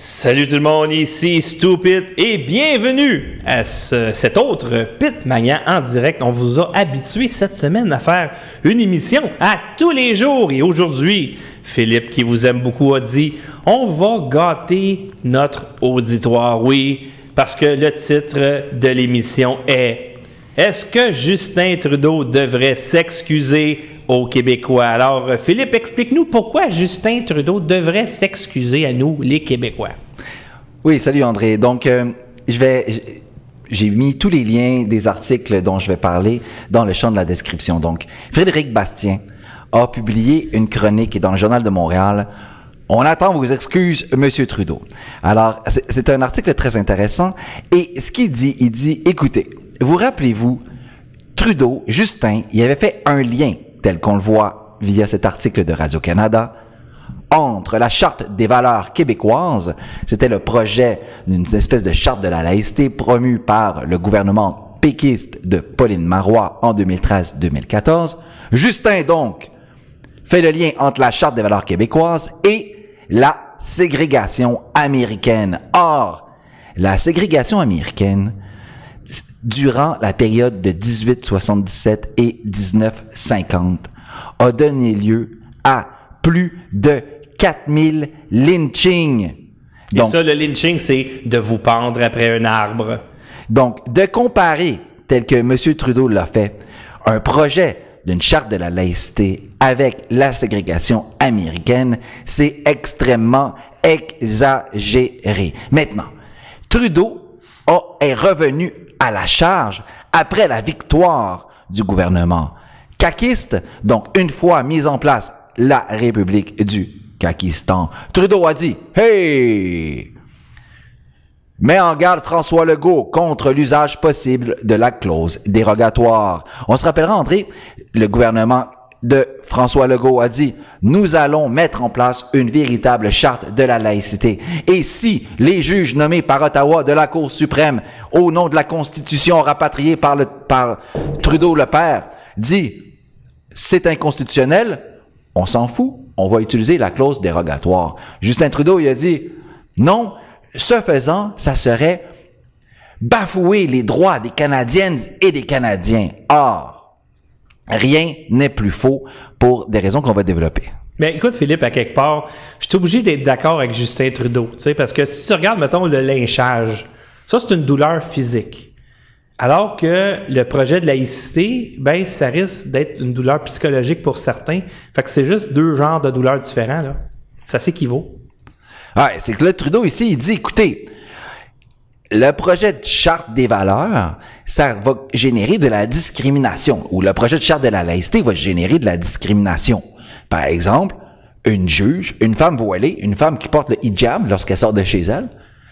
Salut tout le monde, ici Stupid et bienvenue à ce- cet autre Pit Mania en direct. On vous a habitué cette semaine à faire une émission à tous les jours et aujourd'hui, Philippe qui vous aime beaucoup a dit on va gâter notre auditoire. Oui, parce que le titre de l'émission est Est-ce que Justin Trudeau devrait s'excuser aux Québécois? Alors, Philippe, explique-nous pourquoi Justin Trudeau devrait s'excuser à nous, les Québécois. Oui, salut André. Donc, euh, je vais, j'ai mis tous les liens des articles dont je vais parler dans le champ de la description. Donc, Frédéric Bastien a publié une chronique dans le Journal de Montréal. On attend vos excuses, Monsieur Trudeau. Alors, c'est un article très intéressant. Et ce qu'il dit, il dit, écoutez, vous rappelez-vous, Trudeau, Justin, il avait fait un lien, tel qu'on le voit via cet article de Radio-Canada, entre la charte des valeurs québécoises, c'était le projet d'une espèce de charte de la laïcité promue par le gouvernement péquiste de Pauline Marois en 2013-2014. Justin, donc, fait le lien entre la charte des valeurs québécoises et la ségrégation américaine. Or, la ségrégation américaine, durant la période de 1877 et 1950 a donné lieu à plus de 4000 lynchings. Et Donc, ça, le lynching, c'est de vous pendre après un arbre. donc, de comparer, tel que M. Trudeau l'a fait, un projet d'une charte de la laïcité avec la ségrégation américaine, c'est extrêmement exagéré. Maintenant, Trudeau a- est revenu à la charge après la victoire du gouvernement caquiste, donc une fois mise en place la République du Kakistan. Trudeau a dit, Hey! Met en garde François Legault contre l'usage possible de la clause dérogatoire. On se rappellera, André, le gouvernement de François Legault a dit, nous allons mettre en place une véritable charte de la laïcité. Et si les juges nommés par Ottawa de la Cour suprême, au nom de la Constitution rapatriée par, le, par Trudeau le Père, dit, c'est inconstitutionnel, on s'en fout, on va utiliser la clause dérogatoire. Justin Trudeau, il a dit, non, ce faisant, ça serait bafouer les droits des Canadiennes et des Canadiens. Or, rien n'est plus faux pour des raisons qu'on va développer. Mais écoute, Philippe, à quelque part, je suis obligé d'être d'accord avec Justin Trudeau. tu sais, Parce que si tu regardes, mettons, le lynchage, ça, c'est une douleur physique. Alors que le projet de laïcité, ben, ça risque d'être une douleur psychologique pour certains. Fait que c'est juste deux genres de douleurs différents, là. Ça s'équivaut. Ouais, c'est que là, Trudeau ici, il dit, écoutez, le projet de charte des valeurs, ça va générer de la discrimination, ou le projet de charte de la laïcité va générer de la discrimination. Par exemple, une juge, une femme voilée, une femme qui porte le hijab lorsqu'elle sort de chez elle,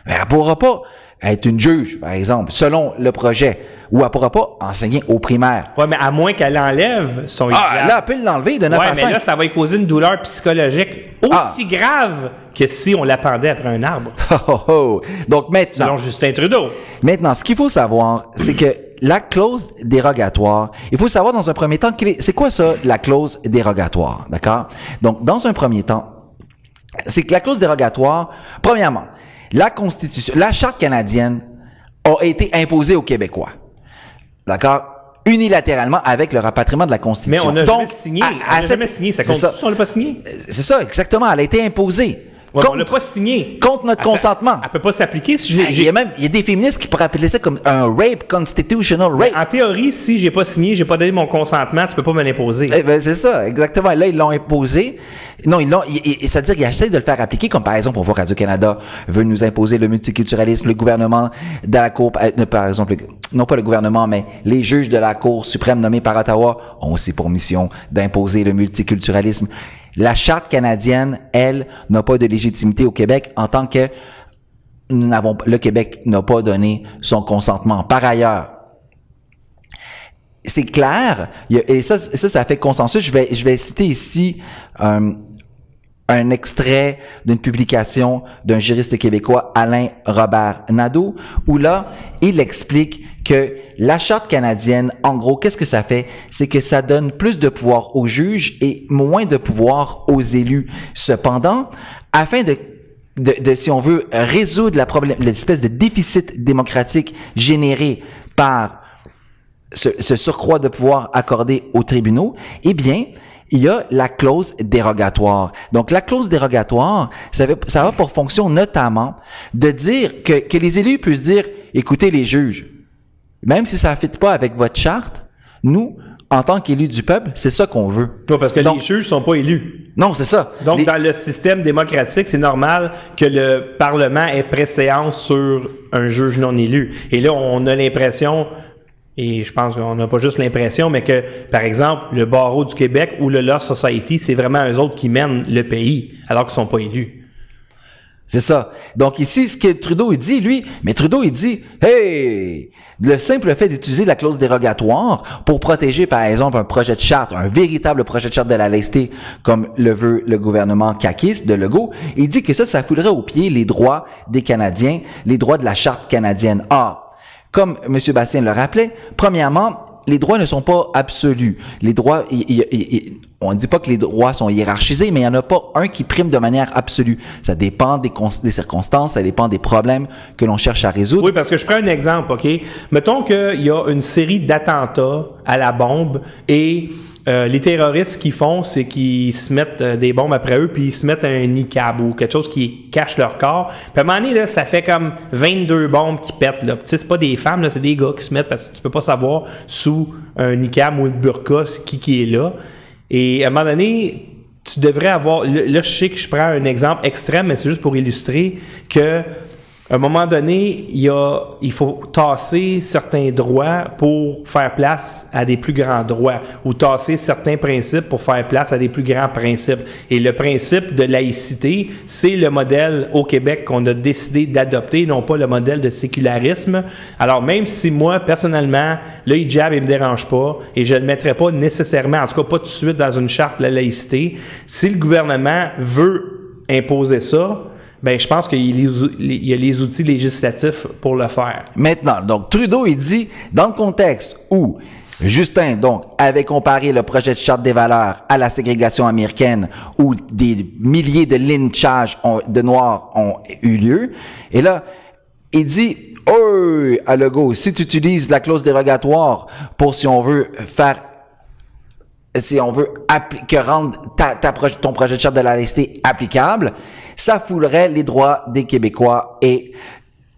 ben, elle pourra pas être une juge, par exemple, selon le projet, ou elle pourra pas enseigner au primaire. Ouais, mais à moins qu'elle enlève son Ah, là, elle peut l'enlever de 9 Ouais, à mais 5. là, ça va lui causer une douleur psychologique aussi grave que si on l'appendait après un arbre, Oh, oh, oh. Donc maintenant, selon Justin Trudeau. Maintenant, ce qu'il faut savoir, c'est que la clause dérogatoire, il faut savoir dans un premier temps, c'est quoi ça, la clause dérogatoire, d'accord? Donc, dans un premier temps, c'est que la clause dérogatoire, premièrement, la Constitution, la Charte canadienne a été imposée aux Québécois, d'accord? Unilatéralement avec le rapatriement de la Mais Constitution. on n'a jamais signé. à- on n'a cette- jamais signé. Ça. si on l'a pas signé? C'est ça, exactement. Elle a été imposée. Ouais, mais on Contre- l'a pas signé. contre notre consentement. Elle peut pas s'appliquer si j'ai. il y a même il y a des féministes qui pourraient appeler ça comme un rape constitutional rape. En théorie, si j'ai pas signé, j'ai pas donné mon consentement, tu peux pas me l'imposer. Eh ben, c'est ça, exactement. Là, ils l'ont imposé. Non, ils l'ont, c'est-à-dire qu'ils essaient de le faire appliquer, comme par exemple, on voit Radio-Canada veut nous imposer le multiculturalisme, le gouvernement de la Cour, euh, par exemple, le- non pas le gouvernement, mais les juges de la Cour suprême nommés par Ottawa ont aussi pour mission d'imposer le multiculturalisme. La charte canadienne, elle, n'a pas de légitimité au Québec en tant que le Québec n'a pas donné son consentement. Par ailleurs, c'est clair, et ça, ça, ça fait consensus. Je vais, je vais citer ici euh, un extrait d'une publication d'un juriste québécois, Alain Robert Nadeau, où là, il explique que la charte canadienne, en gros, qu'est-ce que ça fait? C'est que ça donne plus de pouvoir aux juges et moins de pouvoir aux élus. Cependant, afin de si on veut, résoudre la problème, l'espèce de déficit démocratique généré par ce, surcroît de pouvoir accordé aux tribunaux, eh bien, il y a la clause dérogatoire. Donc, la clause dérogatoire, ça, va, ça va pour fonction notamment de dire que, que les élus puissent dire, écoutez les juges, même si ça ne fit pas avec votre charte, nous, en tant qu'élus du peuple, c'est ça qu'on veut. Non, parce que Donc- les juges sont pas élus. Non, c'est ça. Donc, Les- dans le système démocratique, c'est normal que le Parlement ait préséance sur un juge non élu. Et là, on a l'impression, et je pense qu'on n'a pas juste l'impression, mais que, par exemple, le barreau du Québec ou le Law Society, c'est vraiment eux autres qui mènent le pays, alors qu'ils sont pas élus. C'est ça. Donc ici, ce que Trudeau il dit, lui, mais Trudeau il dit, hey, le simple fait d'utiliser la clause dérogatoire pour protéger, par exemple, un projet de charte, un véritable projet de charte de la laïcité, comme le veut le gouvernement caquiste de Legault, il dit que ça, ça foulerait au pied les droits des Canadiens, les droits de la charte canadienne. Ah, comme M. Bastien le rappelait, premièrement, les droits ne sont pas absolus. Les droits, on ne dit pas que les droits sont hiérarchisés, mais il n'y en a pas un qui prime de manière absolue. Ça dépend des, des circonstances, ça dépend des problèmes que l'on cherche à résoudre. Oui, parce que je prends un exemple, OK? Mettons qu'il y a une série d'attentats à la bombe et euh, les terroristes, ce qu'ils font, c'est qu'ils se mettent euh, des bombes après eux, puis ils se mettent un niqab ou quelque chose qui cache leur corps. Puis à un moment donné, ça fait comme 22 bombes qui pètent. Là. C'est pas des femmes, c'est des gars qui se mettent parce que tu peux pas savoir sous un niqab ou une burqa qui qui est là. Et à un moment donné, tu devrais avoir. Là, je sais que je prends un exemple extrême, mais c'est juste pour illustrer que à un moment donné, il, y a, il faut tasser certains droits pour faire place à des plus grands droits ou tasser certains principes pour faire place à des plus grands principes. Et le principe de laïcité, c'est le modèle au Québec qu'on a décidé d'adopter, non pas le modèle de sécularisme. Alors même si moi, personnellement, le hijab, il me dérange pas et je le mettrai pas nécessairement, en tout cas pas tout de suite dans une charte de la laïcité, si le gouvernement veut imposer ça, ben, je pense qu'il y a les outils législatifs pour le faire. Maintenant, donc Trudeau, il dit, dans le contexte où Justin, donc, avait comparé le projet de charte des valeurs à la ségrégation américaine où des milliers de lynchages ont- de Noirs ont eu lieu. Et là, il dit, oh, à Legault, si tu utilises la clause dérogatoire pour, si on veut, faire si on veut que rendre ta, ta proje- ton projet de charte de la laïcité applicable, ça foulerait les droits des Québécois et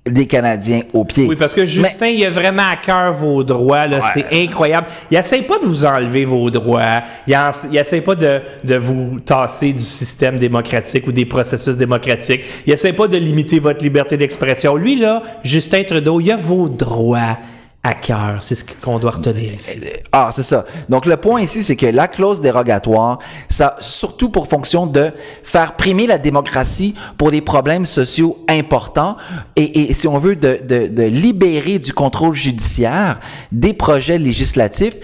des Canadiens aux pieds. Oui, parce que Justin, il a vraiment à cœur vos droits, là. C'est incroyable. Il essaie pas de vous enlever vos droits. Il, en- il essaie pas de, de vous tasser du système démocratique ou des processus démocratiques. Il essaie pas de limiter votre liberté d'expression. Lui, là, Justin Trudeau, il a vos droits C'est ce qu'on doit retenir ici. Ah, c'est ça. Donc le point ici, c'est que la clause dérogatoire, ça a surtout pour fonction de faire primer la démocratie pour des problèmes sociaux importants et, si on veut, de, libérer du contrôle judiciaire des projets législatifs,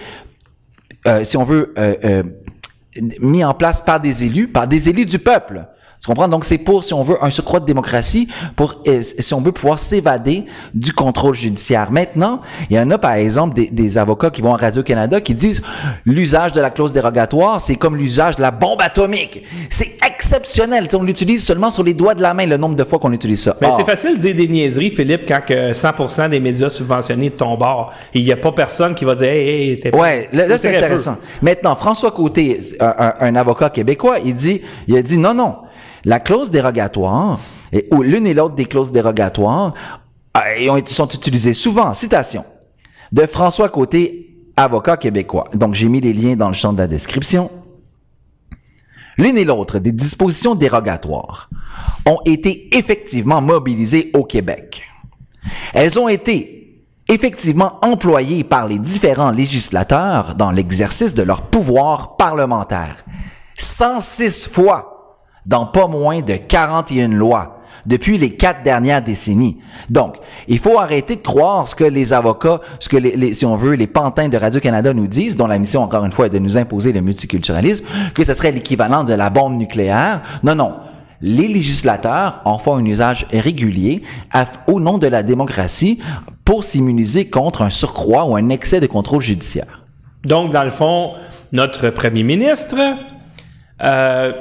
euh, si on veut, euh, euh, mis en place par des élus, par des élus du peuple. Tu comprends? Donc, c'est pour, si on veut, un surcroît de démocratie, pour, si on veut pouvoir s'évader du contrôle judiciaire. Maintenant, il y en a, par exemple, des, des avocats qui vont à Radio-Canada qui disent l'usage de la clause dérogatoire, c'est comme l'usage de la bombe atomique. C'est exceptionnel. Tu sais, on l'utilise seulement sur les doigts de la main, le nombre de fois qu'on utilise ça. Mais c'est facile de dire des niaiseries, Philippe, quand que 100% des médias subventionnés de ton bord. Il n'y a pas personne qui va dire Hey, hey, t'es pas. Ouais, là, c'est peu. intéressant. Maintenant, François Côté, un, un- un avocat québécois, il dit, il a dit non, non, la clause dérogatoire, ou l'une et l'autre des clauses dérogatoires, euh, sont utilisées souvent. Citation de François Côté, avocat québécois. Donc, j'ai mis les liens dans le champ de la description. L'une et l'autre des dispositions dérogatoires ont été effectivement mobilisées au Québec. Elles ont été effectivement employées par les différents législateurs dans l'exercice de leur pouvoir parlementaire. 106 fois dans pas moins de 41 lois depuis les quatre dernières décennies. Donc, il faut arrêter de croire ce que les avocats, ce que les, si on veut, les pantins de Radio-Canada nous disent, dont la mission, encore une fois, est de nous imposer le multiculturalisme, que ce serait l'équivalent de la bombe nucléaire. Non, non. Les législateurs en font un usage régulier au nom de la démocratie pour s'immuniser contre un surcroît ou un excès de contrôle judiciaire. Donc, dans le fond, notre premier ministre, euh,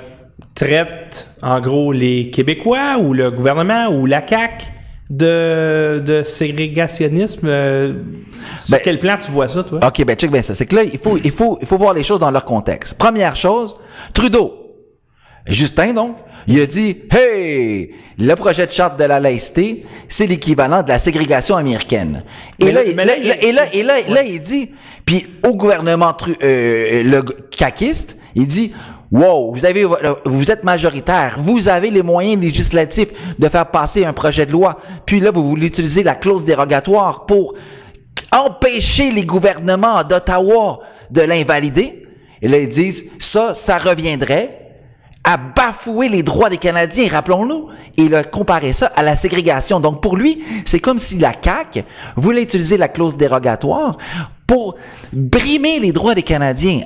traite, en gros, les Québécois ou le gouvernement ou la CAQ de, de ségrégationnisme. euh, sur Ben- quel plan tu vois ça, toi? OK, ben check bien ça. C'est que là, il faut, il, faut, il faut voir les choses dans leur contexte. Première chose, Trudeau. Justin, donc, il a dit, hey, le projet de charte de la laïcité, c'est l'équivalent de la ségrégation américaine. Et là, là- il- mais là, là, il a- et là, et là, là, il dit, puis au gouvernement tru- euh, le caquiste, il dit, wow, vous avez, vous êtes majoritaire, vous avez les moyens législatifs de faire passer un projet de loi, puis là, vous voulez utiliser la clause dérogatoire pour empêcher les gouvernements d'Ottawa de l'invalider. Et là, ils disent, ça, ça reviendrait à bafouer les droits des Canadiens, rappelons-nous. Et il a comparé ça à la ségrégation. Donc, pour lui, c'est comme si la CAQ voulait utiliser la clause dérogatoire pour brimer les droits des Canadiens.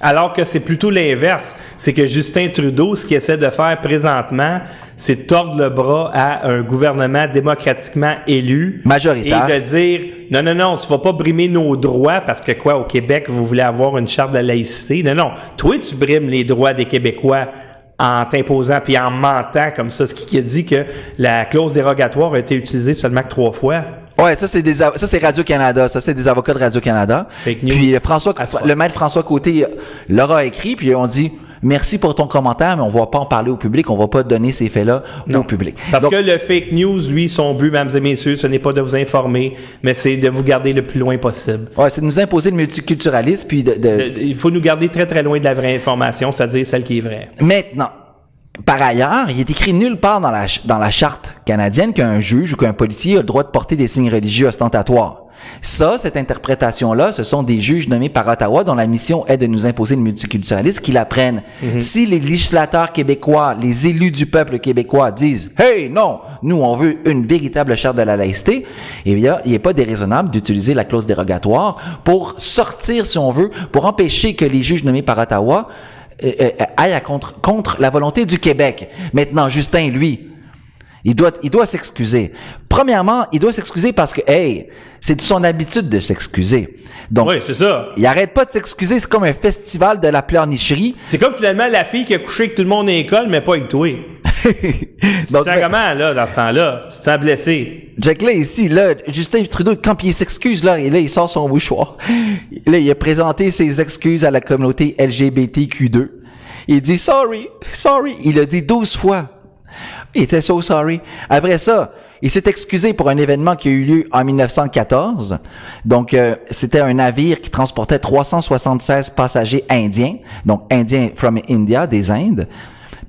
Alors que c'est plutôt l'inverse. C'est que Justin Trudeau, ce qu'il essaie de faire présentement, c'est tordre le bras à un gouvernement démocratiquement élu. Majoritaire. Et de dire, non, non, non, tu vas pas brimer nos droits parce que quoi, au Québec, vous voulez avoir une charte de laïcité? Non, non. Toi, tu brimes les droits des Québécois en t'imposant puis en mentant comme ça. Ce qui a dit que la clause dérogatoire a été utilisée seulement que trois fois. Ouais, ça c'est des ça c'est Radio Canada, ça c'est des avocats de Radio Canada. Fake news. Puis euh, François le maître François Côté leur a écrit puis on dit merci pour ton commentaire mais on va pas en parler au public, on va pas donner ces faits-là au public. Parce Donc, que le fake news, lui, son but, mesdames et messieurs, ce n'est pas de vous informer, mais c'est de vous garder le plus loin possible. ouais, c'est de nous imposer le multiculturalisme puis de- De- de- il faut nous garder très très loin de la vraie information, c'est-à-dire celle qui est vraie. Maintenant, par ailleurs, il est écrit nulle part dans la, ch- dans la charte canadienne qu'un juge ou qu'un policier a le droit de porter des signes religieux ostentatoires. Ça, cette interprétation-là, ce sont des juges nommés par Ottawa dont la mission est de nous imposer le multiculturalisme, qui l'apprennent. Si les législateurs québécois, les élus du peuple québécois disent « Hey, non, nous, on veut une véritable charte de la laïcité », eh bien, il n'est pas déraisonnable d'utiliser la clause dérogatoire pour sortir, si on veut, pour empêcher que les juges nommés par Ottawa aille à contre, contre la volonté du Québec. Maintenant, Justin, lui, il doit, il doit s'excuser. Premièrement, il doit s'excuser parce que, hey, c'est de son habitude de s'excuser. Donc, Oui, c'est ça. il arrête pas de s'excuser. C'est comme un festival de la pleurnicherie. C'est comme finalement la fille qui a couché avec tout le monde à l'école, mais pas avec toi. Tu te Donc, sens comment, là, dans ce temps-là? Tu te sens blessé. Jack là ici, là, Justin Trudeau, quand il s'excuse, là, et là, il sort son mouchoir. Là, il a présenté ses excuses à la communauté LGBTQ2. Il dit sorry, sorry. Il a dit 12 fois. Il était so sorry. Après ça, il s'est excusé pour un événement qui a eu lieu en 1914. Donc, euh, c'était un navire qui transportait 376 passagers indiens, donc indiens from India, des Indes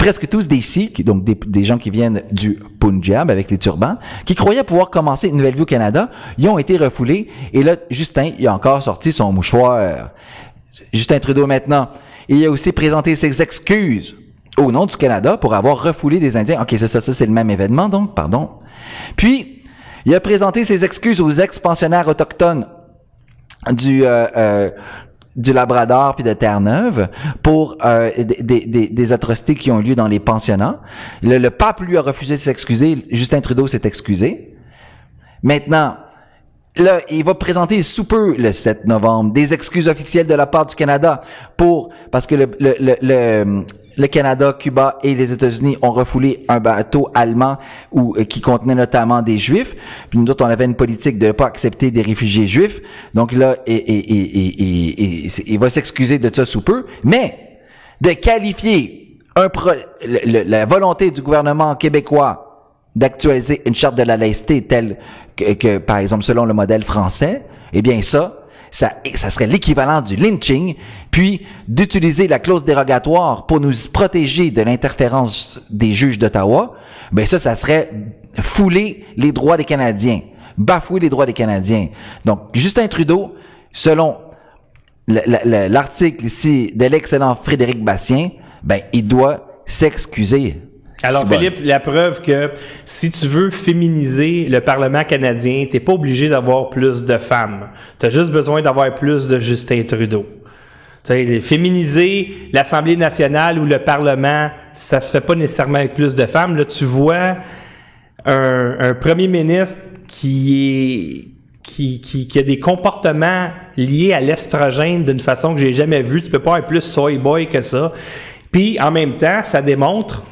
presque tous des Sikhs, donc des, gens qui viennent du Punjab avec les turbans, qui croyaient pouvoir commencer une nouvelle vie au Canada. Ils ont été refoulés. Et là, Justin, il a encore sorti son mouchoir. Justin Trudeau maintenant. Il a aussi présenté ses excuses au nom du Canada pour avoir refoulé des Indiens. OK, c'est ça, ça c'est le même événement, donc, pardon. Puis, il a présenté ses excuses aux ex-pensionnaires autochtones du euh, euh, du Labrador puis de Terre-Neuve pour euh, des, des- atrocités qui ont lieu dans les pensionnats. Le, pape lui a refusé de s'excuser. Justin Trudeau s'est excusé. Maintenant, là, il va présenter sous peu, le 7 novembre, des excuses officielles de la part du Canada pour parce que le, le Canada, Cuba et les États-Unis ont refoulé un bateau allemand euh, qui contenait notamment des Juifs. Puis nous autres, on avait une politique de ne pas accepter des réfugiés juifs. Donc là, il va s'excuser de ça sous peu. Mais de qualifier la volonté du gouvernement québécois d'actualiser une charte de la laïcité telle que, que, par exemple, selon le modèle français, eh bien ça, ça, ça serait l'équivalent du lynching, puis d'utiliser la clause dérogatoire pour nous protéger de l'interférence des juges d'Ottawa, ben ça, ça serait fouler les droits des Canadiens, bafouer les droits des Canadiens. Donc, Justin Trudeau, selon le- le- le- l'article ici de l'excellent Frédéric Bastien, ben, il doit s'excuser. Alors, bon. Philippe, la preuve que si tu veux féminiser le Parlement canadien, t'es pas obligé d'avoir plus de femmes. Tu as juste besoin d'avoir plus de Justin Trudeau. Tu sais, féminiser l'Assemblée nationale ou le Parlement, ça se fait pas nécessairement avec plus de femmes. Là, tu vois un, un premier ministre qui est qui, qui, qui a des comportements liés à l'estrogène d'une façon que j'ai jamais vue. Tu peux pas être plus soy boy que ça. Puis en même temps, ça démontre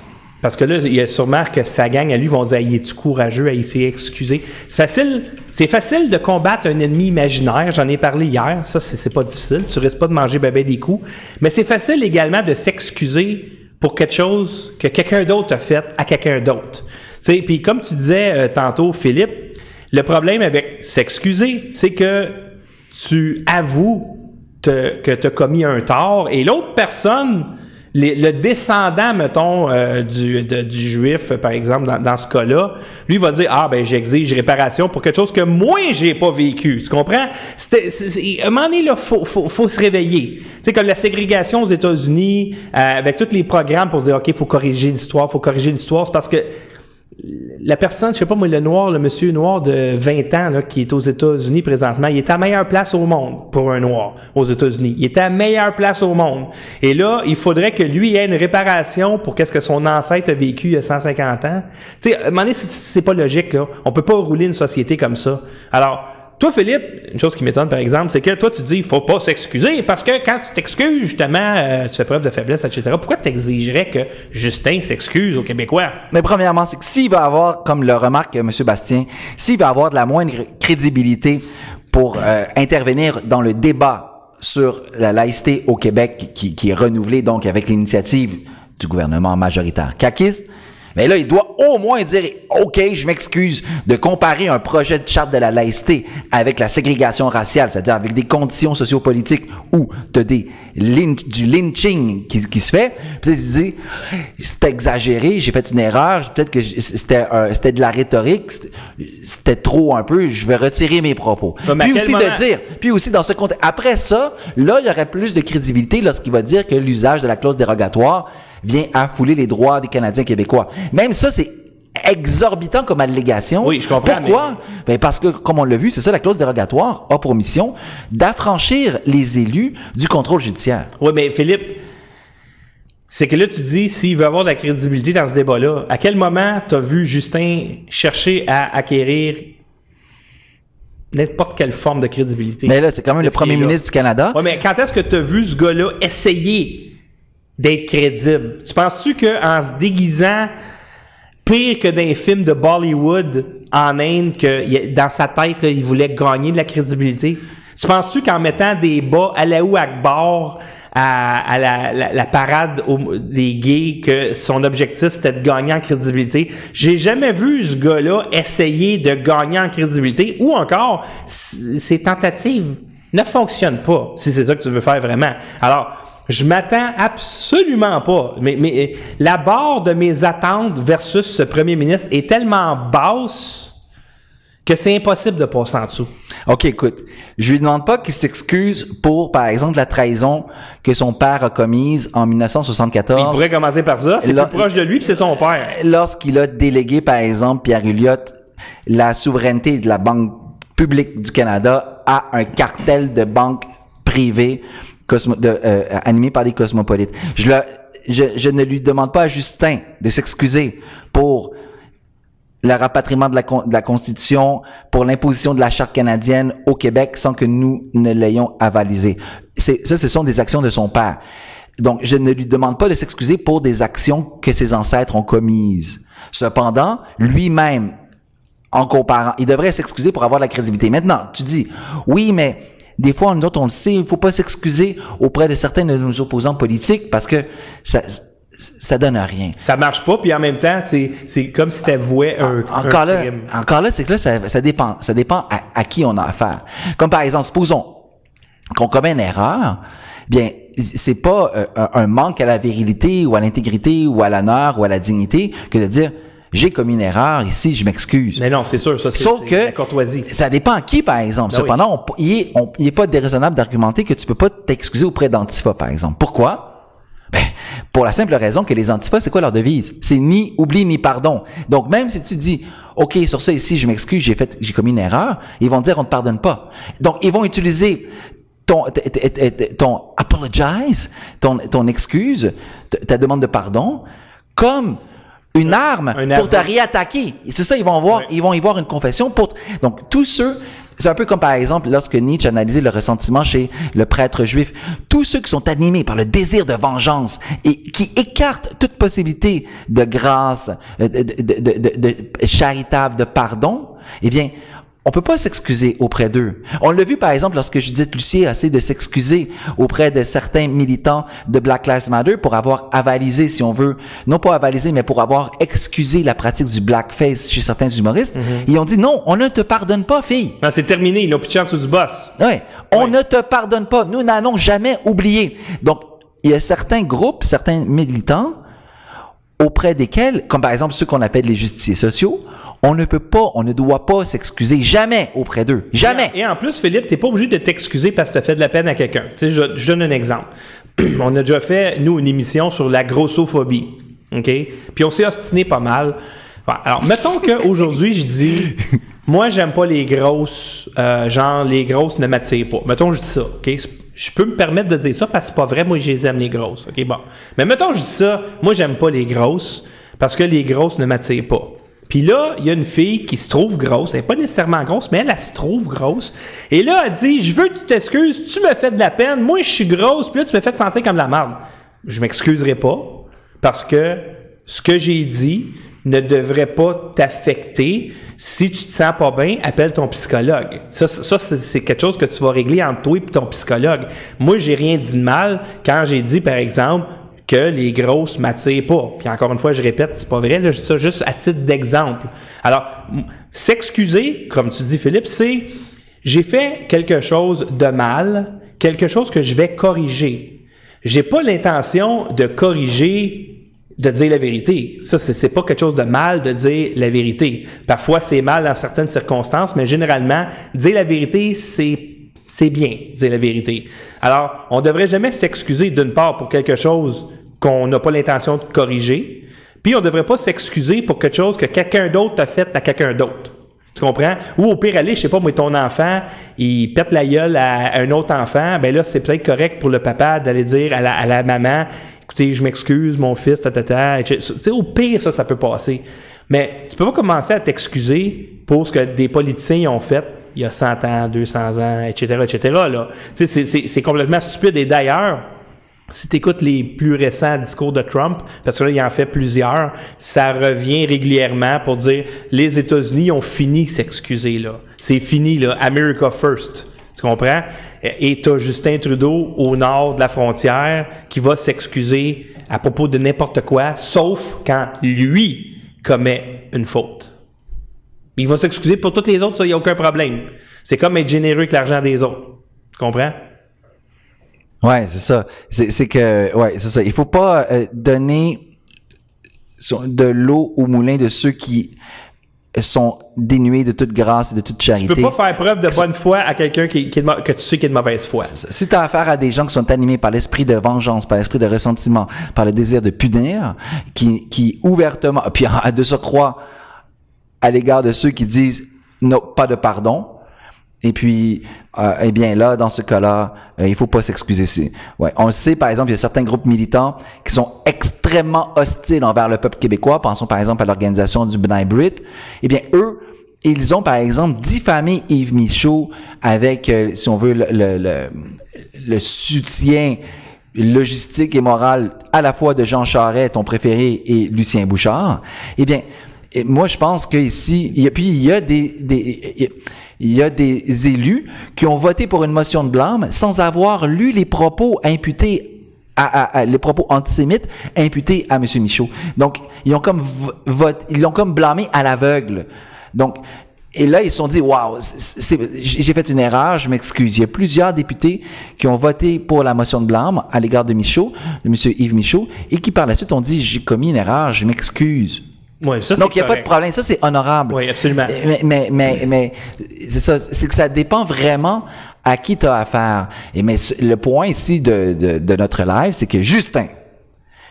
parce que là, il y a sûrement que sa gang à lui vont dire, il est-tu courageux à essayer d'excuser. C'est facile, c'est facile de combattre un ennemi imaginaire. J'en ai parlé hier. Ça, c'est, pas difficile. Tu risques pas de manger bébé des coups. Mais c'est facile également de s'excuser pour quelque chose que quelqu'un d'autre a fait à quelqu'un d'autre. Tu sais, puis comme tu disais euh, tantôt, Philippe, le problème avec s'excuser, c'est que tu avoues que tu as commis un tort et l'autre personne, le descendant, mettons, euh, du, du juif, par exemple, dans, dans ce cas-là, lui va dire Ah, ben, j'exige réparation pour quelque chose que moi, j'ai pas vécu. Tu comprends? C'est, c'est- à un moment donné, là, faut, faut, faut se réveiller. Sais, comme la ségrégation aux États-Unis, euh, avec tous les programmes pour dire OK, faut corriger l'histoire, faut corriger l'histoire, c'est parce que la personne, je sais pas moi, le noir, le monsieur noir de 20 ans qui est aux États-Unis présentement, il est à meilleure place au monde pour un noir aux États-Unis. Il est à meilleure place au monde. Et là, il faudrait que lui ait une réparation pour qu'est-ce que son ancêtre a vécu il y a 150 ans. Tu sais, à un moment c'est pas logique, là. On peut pas rouler une société comme ça. Alors, toi, Philippe, une chose qui m'étonne, par exemple, c'est que toi, tu dis, faut pas s'excuser parce que quand tu t'excuses, justement, euh, tu fais preuve de faiblesse, etc. Pourquoi tu exigerais que Justin s'excuse aux Québécois? Mais premièrement, c'est que s'il va avoir, comme le remarque M. Bastien, s'il va avoir de la moindre crédibilité pour euh, intervenir dans le débat sur la laïcité au Québec, qui, qui est renouvelé donc avec l'initiative du gouvernement majoritaire caquiste, mais là, il doit au moins dire, OK, je m'excuse de comparer un projet de charte de la laïcité avec la ségrégation raciale, c'est-à-dire avec des conditions sociopolitiques où tu as des lynch- du lynching qui, qui se fait. Peut-être il dit, c'était exagéré, j'ai fait une erreur, peut-être que c'était euh, c'était de la rhétorique, c'était- trop un peu, je vais retirer mes propos. Mais Puis aussi moment- de dire, puis aussi dans ce contexte, après ça, là, il y aurait plus de crédibilité lorsqu'il va dire que l'usage de la clause dérogatoire vient affouler les droits des Canadiens québécois. Même ça, c'est exorbitant comme allégation. Oui, je comprends, Pourquoi? Ben parce que, comme on l'a vu, c'est ça, la clause dérogatoire a pour mission d'affranchir les élus du contrôle judiciaire. Oui, mais Philippe, c'est que là, tu dis, s'il veut avoir de la crédibilité dans ce débat-là, à quel moment tu as vu Justin chercher à acquérir n'importe quelle forme de crédibilité? Mais là, c'est quand même le premier là? ministre du Canada. Ouais, mais quand est-ce que tu as vu ce gars-là essayer d'être crédible? Tu penses-tu qu'en se déguisant pire que dans les films de Bollywood en Inde, que dans sa tête, il voulait gagner de la crédibilité? Tu penses-tu qu'en mettant des bas à la Akbar à, à la, la- la parade des gays, que son objectif c'était de gagner en crédibilité? J'ai jamais vu ce gars-là essayer de gagner en crédibilité ou encore ses tentatives ne fonctionnent pas si c'est ça que tu veux faire vraiment. Alors, je m'attends absolument pas. Mais, mais euh, la barre de mes attentes versus ce premier ministre est tellement basse que c'est impossible de passer en dessous. OK, écoute, je lui demande pas qu'il s'excuse pour, par exemple, la trahison que son père a commise en Il 1974. pourrait commencer par ça. C'est plus proche de lui, puis c'est son père. lorsqu'il a délégué, par exemple, Pierre Hulliot, la souveraineté de la Banque publique du Canada à un cartel de banques privées cosmo- de, euh, animé par des cosmopolites. Je, le- je, je ne lui demande pas à Justin de s'excuser pour le rapatriement de la, de la Constitution, pour l'imposition de la Charte canadienne au Québec sans que nous ne l'ayons avalisé. Ça, ce sont des actions de son père. Donc, je ne lui demande pas de s'excuser pour des actions que ses ancêtres ont commises. Cependant, lui-même, en comparant, il devrait s'excuser pour avoir la crédibilité. Maintenant, tu dis, oui, mais des fois, nous autres, on le sait, il faut pas s'excuser auprès de certains de nos opposants politiques parce que ça, ça donne à rien. Ça marche pas, puis en même temps, c'est, c'est comme si t'avouais un, Encore un là, crime. encore là, c'est que là, ça, ça dépend. Ça dépend à, à qui on a affaire. Comme par exemple, supposons qu'on commet une erreur, bien, c'est pas euh, un, un manque à la virilité ou à l'intégrité ou à l'honneur ou à la dignité que de dire j'ai commis une erreur ici, je m'excuse. Mais non, c'est sûr, ça, c'est, Sauf que la courtoisie. ça dépend à qui, par exemple. Ben oui. Cependant, on- il, est, on- il est pas déraisonnable d'argumenter que tu peux pas t'excuser auprès d'Antifa, par exemple. Pourquoi? Ben, pour la simple raison que les Antifas, c'est quoi leur devise? C'est ni oubli ni pardon. Donc, même si tu dis, OK, sur ça ici, je m'excuse, j'ai fait, j'ai commis une erreur, ils vont dire, on te pardonne pas. Donc, ils vont utiliser ton, ton apologize, ton, ton excuse, ta demande de pardon, comme une arme un pour te réattaquer. C'est ça, ils vont voir, ils vont y voir une confession pour. Donc tous ceux, C'est un peu comme par exemple lorsque Nietzsche analysait le ressentiment chez le prêtre juif. Tous ceux qui sont animés par le désir de vengeance et qui écartent toute possibilité de grâce, de, de, de, de charitable, de pardon, eh bien, on peut pas s'excuser auprès d'eux. On l'a vu par exemple lorsque Judith Lucier a essayé de s'excuser auprès de certains militants de Black Lives Matter pour avoir avalisé, si on veut, non pas avalisé, mais pour avoir excusé la pratique du blackface chez certains humoristes. Mhm. Ils ont dit non, on ne te pardonne pas, fille. Non, c'est terminé, ils l'ont pitché en dessous du boss. Oui, on ne te pardonne pas. Nous n'allons jamais oublier. Donc, il y a certains groupes, certains militants auprès desquels, comme par exemple ceux qu'on appelle les justiciers sociaux, on ne peut pas, on ne doit pas s'excuser jamais auprès d'eux. Jamais. Et en, plus, Philippe, t'es pas obligé de t'excuser parce que tu as fait de la peine à quelqu'un. Tu sais, je, donne un exemple. on a déjà fait, nous, une émission sur la grossophobie. OK? Puis on s'est ostiné pas mal. alors, mettons qu'aujourd'hui, je dis, moi, j'aime pas les grosses, euh, genre, les grosses ne m'attirent pas. Mettons, je dis ça. OK? Je peux me permettre de dire ça parce que c'est pas vrai, moi, je les aime les grosses. OK? Bon. Mais mettons, je dis ça, moi, j'aime pas les grosses parce que les grosses ne m'attirent pas. Puis là, il y a une fille qui se trouve grosse. Elle n'est pas nécessairement grosse, mais elle, se trouve grosse. Et là, elle dit Je veux que tu t'excuses, tu me fais de la peine, moi je suis grosse, puis là, tu me fais sentir comme la merde. Je m'excuserai pas parce que ce que j'ai dit ne devrait pas t'affecter. Si tu te sens pas bien, appelle ton psychologue. Ça, ça c'est quelque chose que tu vas régler entre toi et ton psychologue. Moi, j'ai rien dit de mal quand j'ai dit, par exemple, que les grosses m'attirent pas. Puis encore une fois, je répète, c'est pas vrai, là, ça juste à titre d'exemple. Alors, s'excuser, comme tu dis Philippe, c'est j'ai fait quelque chose de mal, quelque chose que je vais corriger. J'ai pas l'intention de corriger de dire la vérité. Ça, c'est pas quelque chose de mal de dire la vérité. Parfois, c'est mal dans certaines circonstances, mais généralement, dire la vérité, c'est c'est bien, dire la vérité. Alors, on devrait jamais s'excuser d'une part pour quelque chose qu'on n'a pas l'intention de corriger. Puis on devrait pas s'excuser pour quelque chose que quelqu'un d'autre a fait à quelqu'un d'autre. Tu comprends? Ou au pire, aller, je sais pas, moi, ton enfant, il pète la gueule à, un autre enfant, ben là, c'est peut-être correct pour le papa d'aller dire à la, maman, écoutez, je m'excuse, mon fils, ta, ta, ta, Tu sais, au pire, ça, ça peut passer. Mais tu peux pas commencer à t'excuser pour ce que des politiciens ont fait il y a 100 ans, 200 ans, etc., etc., là. Tu sais, c'est complètement stupide. Et d'ailleurs, si tu écoutes les plus récents discours de Trump, parce que là, il en fait plusieurs, ça revient régulièrement pour dire les États-Unis ont fini s'excuser là. C'est fini là, America first. Tu comprends? Et tu as Justin Trudeau au nord de la frontière qui va s'excuser à propos de n'importe quoi, sauf quand lui commet une faute. Il va s'excuser pour toutes les autres, ça, il n'y a aucun problème. C'est comme être généreux avec l'argent des autres. Tu comprends? Ouais, c'est ça. C'est que, ouais, c'est ça. Il faut pas euh, donner de l'eau au moulin de ceux qui sont dénués de toute grâce et de toute charité. Tu peux pas faire preuve de bonne foi à quelqu'un qui, qui que tu sais qui est de mauvaise foi. Si tu as affaire à des gens qui sont animés par l'esprit de vengeance, par l'esprit de ressentiment, par le désir de punir, qui, qui ouvertement, puis à de se croire à l'égard de ceux qui disent non, pas de pardon, et puis, euh, eh bien là, dans ce cas-là, euh, il faut pas s'excuser. Ouais, on le sait, par exemple, il y a certains groupes militants qui sont extrêmement hostiles envers le peuple québécois. Pensons par exemple à l'organisation du B'nai Brit. Eh bien, eux, ils ont par exemple diffamé Yves Michaud avec, euh, si on veut, le, soutien logistique et moral à la fois de Jean Charest, ton préféré, et Lucien Bouchard. Eh bien, moi, je pense a, puis il y a des, des il y a des élus qui ont voté pour une motion de blâme sans avoir lu les propos imputés à, les propos antisémites imputés à M. Michaud. Donc, ils ont comme vote, ils l'ont comme blâmé à l'aveugle. Donc, et là, ils se sont dit, waouh, j'ai fait une erreur, je m'excuse. Il y a plusieurs députés qui ont voté pour la motion de blâme à l'égard de Michaud, de M. Yves Michaud, et qui par la suite ont dit, j'ai commis une erreur, je m'excuse. Ouais, ça, Donc, il n'y a pas de problème. Ça, c'est honorable. Oui, absolument. Mais, mais, mais, mais c'est ça, c'est que ça dépend vraiment à qui tu as affaire. Et mais le point ici de, de, notre live, c'est que Justin,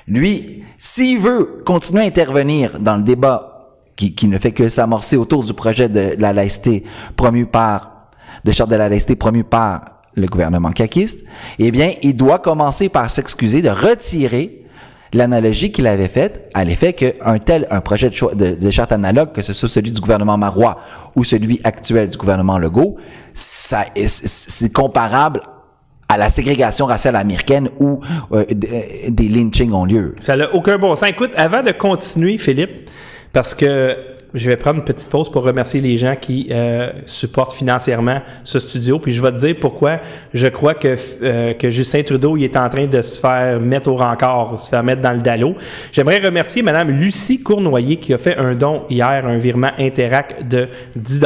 lui, s'il veut continuer à intervenir dans le débat qui, qui ne fait que s'amorcer autour du projet de la laïcité promu par, de charte de la laïcité promu par le gouvernement caquiste, eh bien, il doit commencer par s'excuser de retirer l'analogie qu'il avait faite à l'effet qu'un tel, un projet de, de, de charte analogue, que ce soit celui du gouvernement Marois ou celui actuel du gouvernement Legault, ça, est- c'est comparable à la ségrégation raciale américaine où euh, euh, des lynchings ont lieu. Ça n'a aucun bon sens. Écoute, avant de continuer, Philippe, parce que je vais prendre une petite pause pour remercier les gens qui euh, supportent financièrement ce studio, puis je vais te dire pourquoi je crois que, euh, que Justin Trudeau il est en train de se faire mettre au rencard, se faire mettre dans le dallo. J'aimerais remercier Madame Lucie Cournoyer qui a fait un don hier, un virement Interac de 10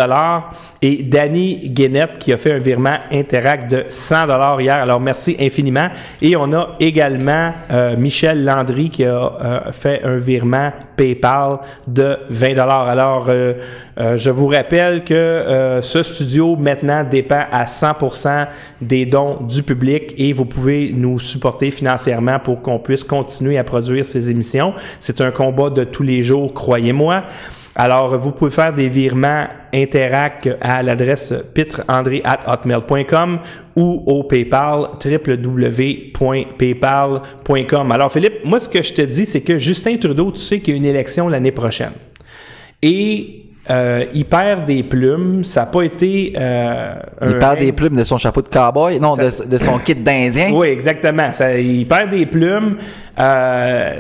et Danny Guénette qui a fait un virement Interac de 100 hier. Alors merci infiniment. Et on a également euh, Michel Landry qui a euh, fait un virement PayPal de 20 Alors euh, euh, je vous rappelle que euh, ce studio maintenant dépend à 100% des dons du public et vous pouvez nous supporter financièrement pour qu'on puisse continuer à produire ces émissions. C'est un combat de tous les jours, croyez-moi. Alors, vous pouvez faire des virements Interac à l'adresse pitreandré.hotmail.com ou au PayPal www.paypal.com. Alors, Philippe, moi, ce que je te dis, c'est que Justin Trudeau, tu sais qu'il y a une élection l'année prochaine. Et euh, il perd des plumes. Ça n'a pas été. Euh, Il un perd règne- des plumes de son chapeau de cowboy, non, de, de son kit d'Indien. oui, exactement. Ça, il perd des plumes. Euh,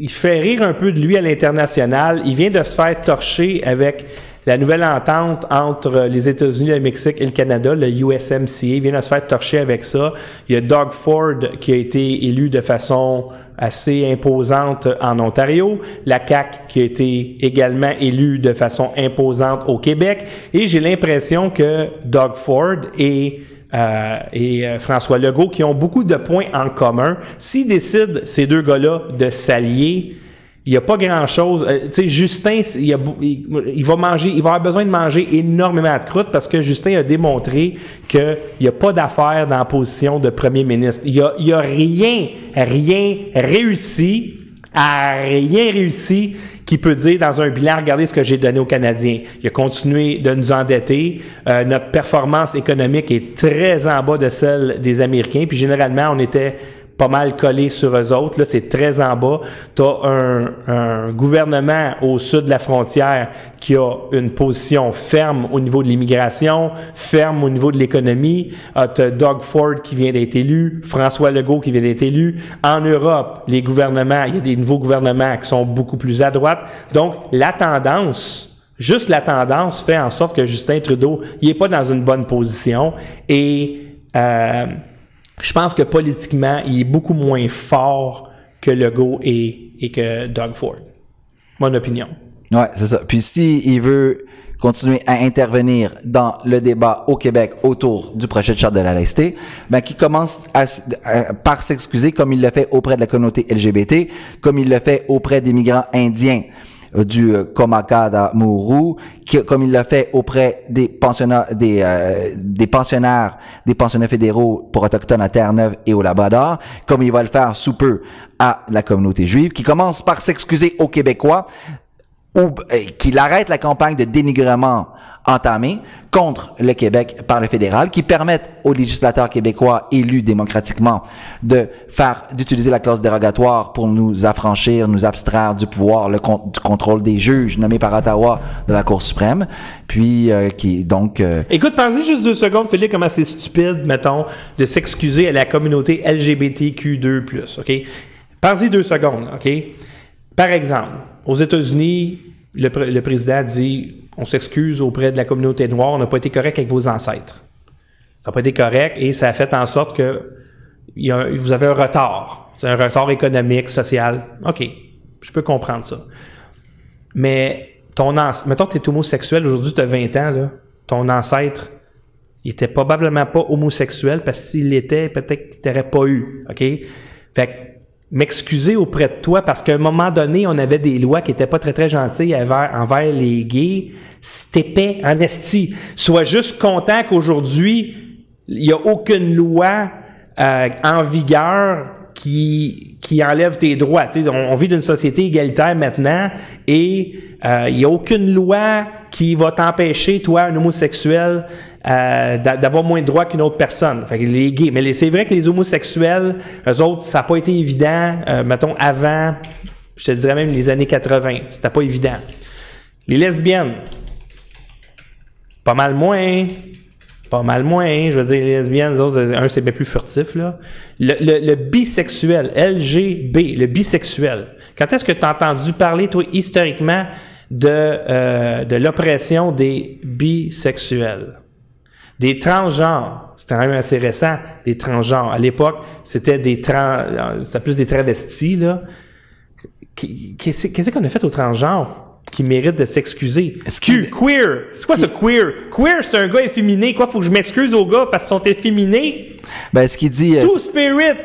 il fait rire un peu de lui à l'international. Il vient de se faire torcher avec la nouvelle entente entre les États-Unis, le Mexique et le Canada, le USMCA. Vient de se faire torcher avec ça. Il y a Doug Ford qui a été élu de façon assez imposante en Ontario, la CAC qui a été également élue de façon imposante au Québec, et j'ai l'impression que Doug Ford et euh, et euh, François Legault, qui ont beaucoup de points en commun. S'ils décident, ces deux gars-là, de s'allier, il n'y a pas grand-chose. Euh, tu sais, Justin, il, a il, va manger, il va avoir besoin de manger énormément de croûte parce que Justin a démontré qu'il n'y a pas d'affaire dans la position de premier ministre. Il n'y a, il a rien, rien réussi rien réussi qui peut dire dans un bilan, regardez ce que j'ai donné aux Canadiens. Il a continué de nous endetter. Euh, notre performance économique est très en bas de celle des Américains. Puis généralement, on était pas mal collé sur eux autres. Là, c'est très en bas. Tu as un, un gouvernement au sud de la frontière qui a une position ferme au niveau de l'immigration, ferme au niveau de l'économie. Euh, tu as Doug Ford qui vient d'être élu, François Legault qui vient d'être élu. En Europe, les gouvernements, il y a des nouveaux gouvernements qui sont beaucoup plus à droite. Donc, la tendance, juste la tendance fait en sorte que Justin Trudeau, il est pas dans une bonne position et euh, je pense que politiquement, il est beaucoup moins fort que Legault et, que Doug Ford. Mon opinion. Ouais, c'est ça. Puis si il veut continuer à intervenir dans le débat au Québec autour du projet de charte de la laïcité, ben qui commence par s'excuser comme il le fait auprès de la communauté LGBT, comme il le fait auprès des migrants indiens du euh, Komakada Muru, qui- comme il l'a fait auprès des pensionnaires, des, euh, pensionnaires, des pensionnats fédéraux pour autochtones à Terre-Neuve et au Labrador, comme il va le faire sous peu à la communauté juive, qui commence par s'excuser aux Québécois ou euh, qu'il arrête la campagne de dénigrement entamée contre le Québec par le fédéral, qui permette aux législateurs québécois élus démocratiquement de faire, d'utiliser la clause dérogatoire pour nous affranchir, nous abstraire du pouvoir, le du contrôle des juges nommés par Ottawa de la Cour suprême, puis euh, qui donc euh, Écoute, pensez juste deux secondes, Philippe, comment c'est stupide, mettons, de s'excuser à la communauté LGBTQ2+, OK? Pensez deux secondes, OK? Par exemple, aux États-Unis, le, le président dit on s'excuse auprès de la communauté noire, on n'a pas été correct avec vos ancêtres. Ça n'a pas été correct et ça a fait en sorte que vous avez un retard. C'est un retard économique, social. OK, je peux comprendre ça. Mais ton ancêtre, mettons que tu es homosexuel, aujourd'hui tu as 20 ans, là, ton ancêtre, il était probablement pas homosexuel parce que s'il l'était, peut-être qu'il t'aurait pas eu. OK? Fait m'excuser auprès de toi parce qu'à un moment donné, on avait des lois qui étaient pas très très gentilles envers, les gays. C'était épais, en. Sois juste content qu'aujourd'hui, il y a aucune loi euh, en vigueur qui, qui enlève tes droits. On, on vit d'une société égalitaire maintenant et euh, il n'y a aucune loi qui va t'empêcher, toi, un homosexuel, euh, d'a- d'avoir moins de droits qu'une autre personne. Fait les gays. Mais c'est vrai que les homosexuels, eux autres, ça n'a pas été évident, euh, mettons, avant, je te dirais même les années 80. C'était pas évident. Les lesbiennes, pas mal moins. Pas mal moins. Je veux dire, les lesbiennes, les autres, un, c'est bien plus furtif, là. Le, le- le bisexuel, LGB, le bisexuel. Quand est-ce que tu as entendu parler, toi, historiquement, de, euh, de l'oppression des bisexuels? Des transgenres, c'était quand même assez récent, des transgenres. À l'époque, c'était des trans, c'était plus des travestis, là. Qu- Qu'est-ce qu'on a fait aux transgenres qui méritent de s'excuser? Queer. C'est quoi ce queer? Queer, c'est un gars efféminé. Quoi, faut que je m'excuse aux gars parce qu'ils sont efféminés? Ben, ce qu'il dit, euh, Two spirit.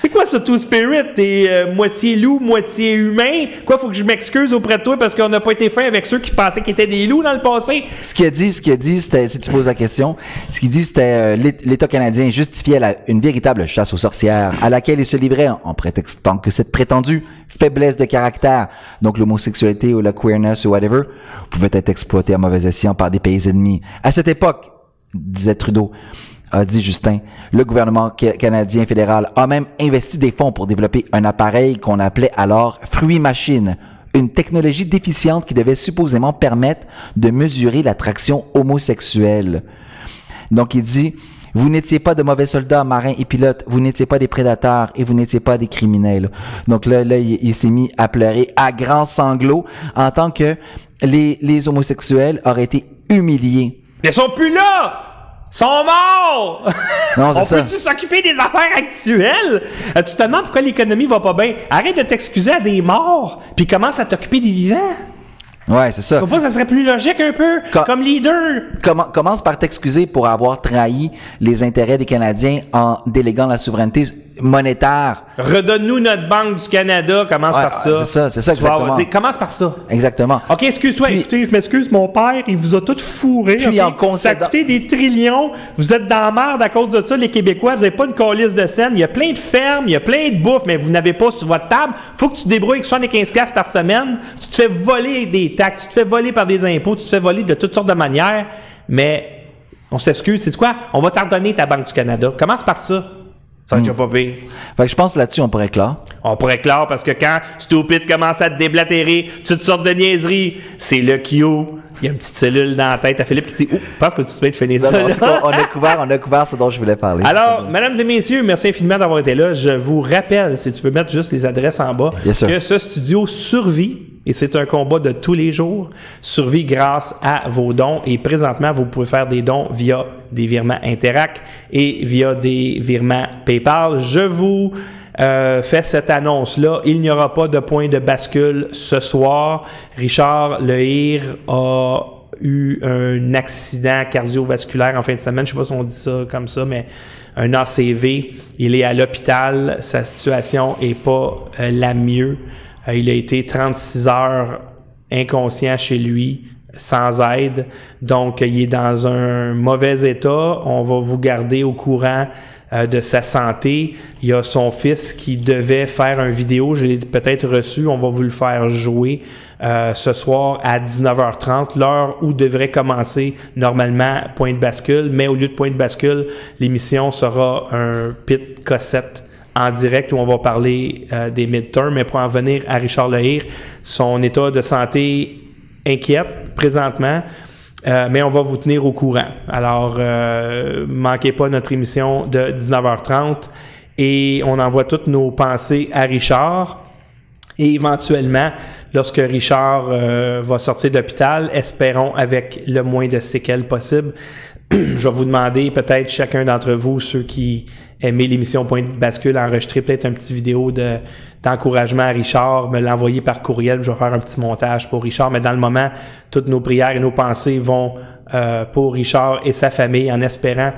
C'est quoi ça, Two Spirit? T'es euh, moitié loup, moitié humain? Quoi, faut que je m'excuse auprès de toi parce qu'on n'a pas été fin avec ceux qui pensaient qu'ils étaient des loups dans le passé? Ce qu'il a dit, ce qu'il a dit, c'était, si tu poses la question, ce qu'il dit, c'était euh, l'É- l'État canadien justifiait une véritable chasse aux sorcières à laquelle il se livrait en, en prétextant que cette prétendue faiblesse de caractère, donc l'homosexualité ou la queerness ou whatever, pouvait être exploitée à mauvais escient par des pays ennemis. À cette époque, disait Trudeau, a dit Justin, le gouvernement ca- canadien fédéral a même investi des fonds pour développer un appareil qu'on appelait alors fruit machine, une technologie déficiente qui devait supposément permettre de mesurer l'attraction homosexuelle. Donc il dit, vous n'étiez pas de mauvais soldats, marins et pilotes, vous n'étiez pas des prédateurs et vous n'étiez pas des criminels. Donc là, là il, s'est mis à pleurer à grands sanglots en tant que les, les homosexuels auraient été humiliés. Ils sont plus là! Sont morts! Non, c'est On ça. peut-tu s'occuper des affaires actuelles? Euh, tu te demandes pourquoi l'économie va pas bien? Arrête de t'excuser à des morts, puis commence à t'occuper des vivants. Ouais, c'est ça. Tu comprends, ça serait plus logique un peu, comme leader. Commen- commence par t'excuser pour avoir trahi les intérêts des Canadiens en déléguant la souveraineté monétaire. Redonne-nous notre Banque du Canada, commence Ouais, par ça. c'est ça, c'est ça, Tu vas exactement. tu sais, Commence par ça. Exactement. OK, excuse-toi. Écoutez, je m'excuse, mon père, il vous a tout fourré. Puis ok? en concédant- Ça a coûté des trillions. Vous êtes dans la merde à cause de ça, les Québécois. Vous n'avez pas une calice de scène. Il y a plein de fermes, il y a plein de bouffe, mais vous n'avez pas sur votre table. faut que tu te débrouilles avec 75$ piastres par semaine. Tu te fais voler des taxes, tu te fais voler par des impôts, tu te fais voler de toutes sortes de manières. Mais on s'excuse, c'est quoi? On va t'en donner ta Banque du Canada. Commence par ça. Ça va déjà pas pire. Fait que je pense là-dessus, on pourrait clore. On pourrait clore parce que quand Stupid commence à te déblatérer toutes sortes de niaiseries, c'est le Q. Il y a une petite cellule dans la tête à Philippe qui dit je pense que tu peux te finir Non, ça. non, qu'on- on a couvert, on a couvert ce dont je voulais parler. Alors, mesdames et messieurs, merci infiniment d'avoir été là. Je vous rappelle, si tu veux mettre juste les adresses en bas, Yes, que ce studio survit et c'est un combat de tous les jours, survit grâce à vos dons et présentement, vous pouvez faire des dons via des virements Interac et via des virements PayPal. Je vous euh, fais cette annonce-là. Il n'y aura pas de point de bascule ce soir. Richard Lehir a eu un accident cardiovasculaire en fin de semaine. Je sais pas si on dit ça comme ça, mais un ACV. Il est à l'hôpital. Sa situation est pas euh, la mieux. Euh, il a été 36 heures inconscient chez lui sans aide. Donc, il est dans un mauvais état. On va vous garder au courant euh, de sa santé. Il y a son fils qui devait faire une vidéo. Je l'ai peut-être reçu. On va vous le faire jouer euh, ce soir à 19h30, l'heure où devrait commencer normalement Point de bascule. Mais au lieu de Point de bascule, l'émission sera un pit cossette en direct où on va parler euh, des midterms. Mais pour en venir à Richard Lehir, son état de santé inquiète présentement. Euh, mais on va vous tenir au courant. Alors, euh, manquez pas notre émission de 19h30 et on envoie toutes nos pensées à Richard. Et éventuellement, lorsque Richard euh, va sortir de l'hôpital, espérons avec le moins de séquelles possible, je vais vous demander peut-être chacun d'entre vous, ceux qui aimaient l'émission Point de bascule, enregistrer peut-être un petit vidéo de d'encouragement à Richard, me l'envoyer par courriel, je vais faire un petit montage pour Richard, mais dans le moment, toutes nos prières et nos pensées vont euh, pour Richard et sa famille en espérant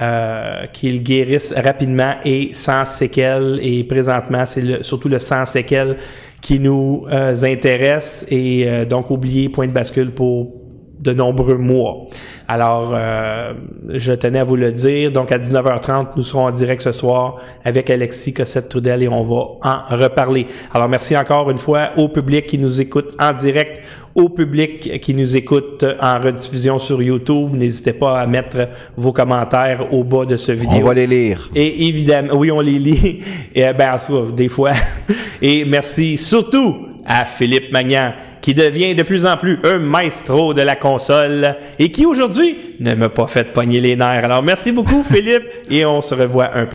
euh, qu'il guérisse rapidement et sans séquelles. Et présentement, c'est le- surtout le sans séquelles qui nous euh, intéresse. Et euh, donc, oubliez point de bascule pour de nombreux mois. Alors, euh, je tenais à vous le dire. Donc, à 19h30, nous serons en direct ce soir avec Alexis Cossette-Trudel et on va en reparler. Alors, merci encore une fois au public qui nous écoute en direct, au public qui nous écoute en rediffusion sur YouTube. N'hésitez pas à mettre vos commentaires au bas de ce vidéo. On va les lire. Et évidemment, oui, on les lit. Et ben, en soi, des fois. Et merci surtout à Philippe Magnan, qui devient de plus en plus un maestro de la console et qui aujourd'hui ne m'a pas fait pogner les nerfs. Alors merci beaucoup Philippe et on se revoit un peu.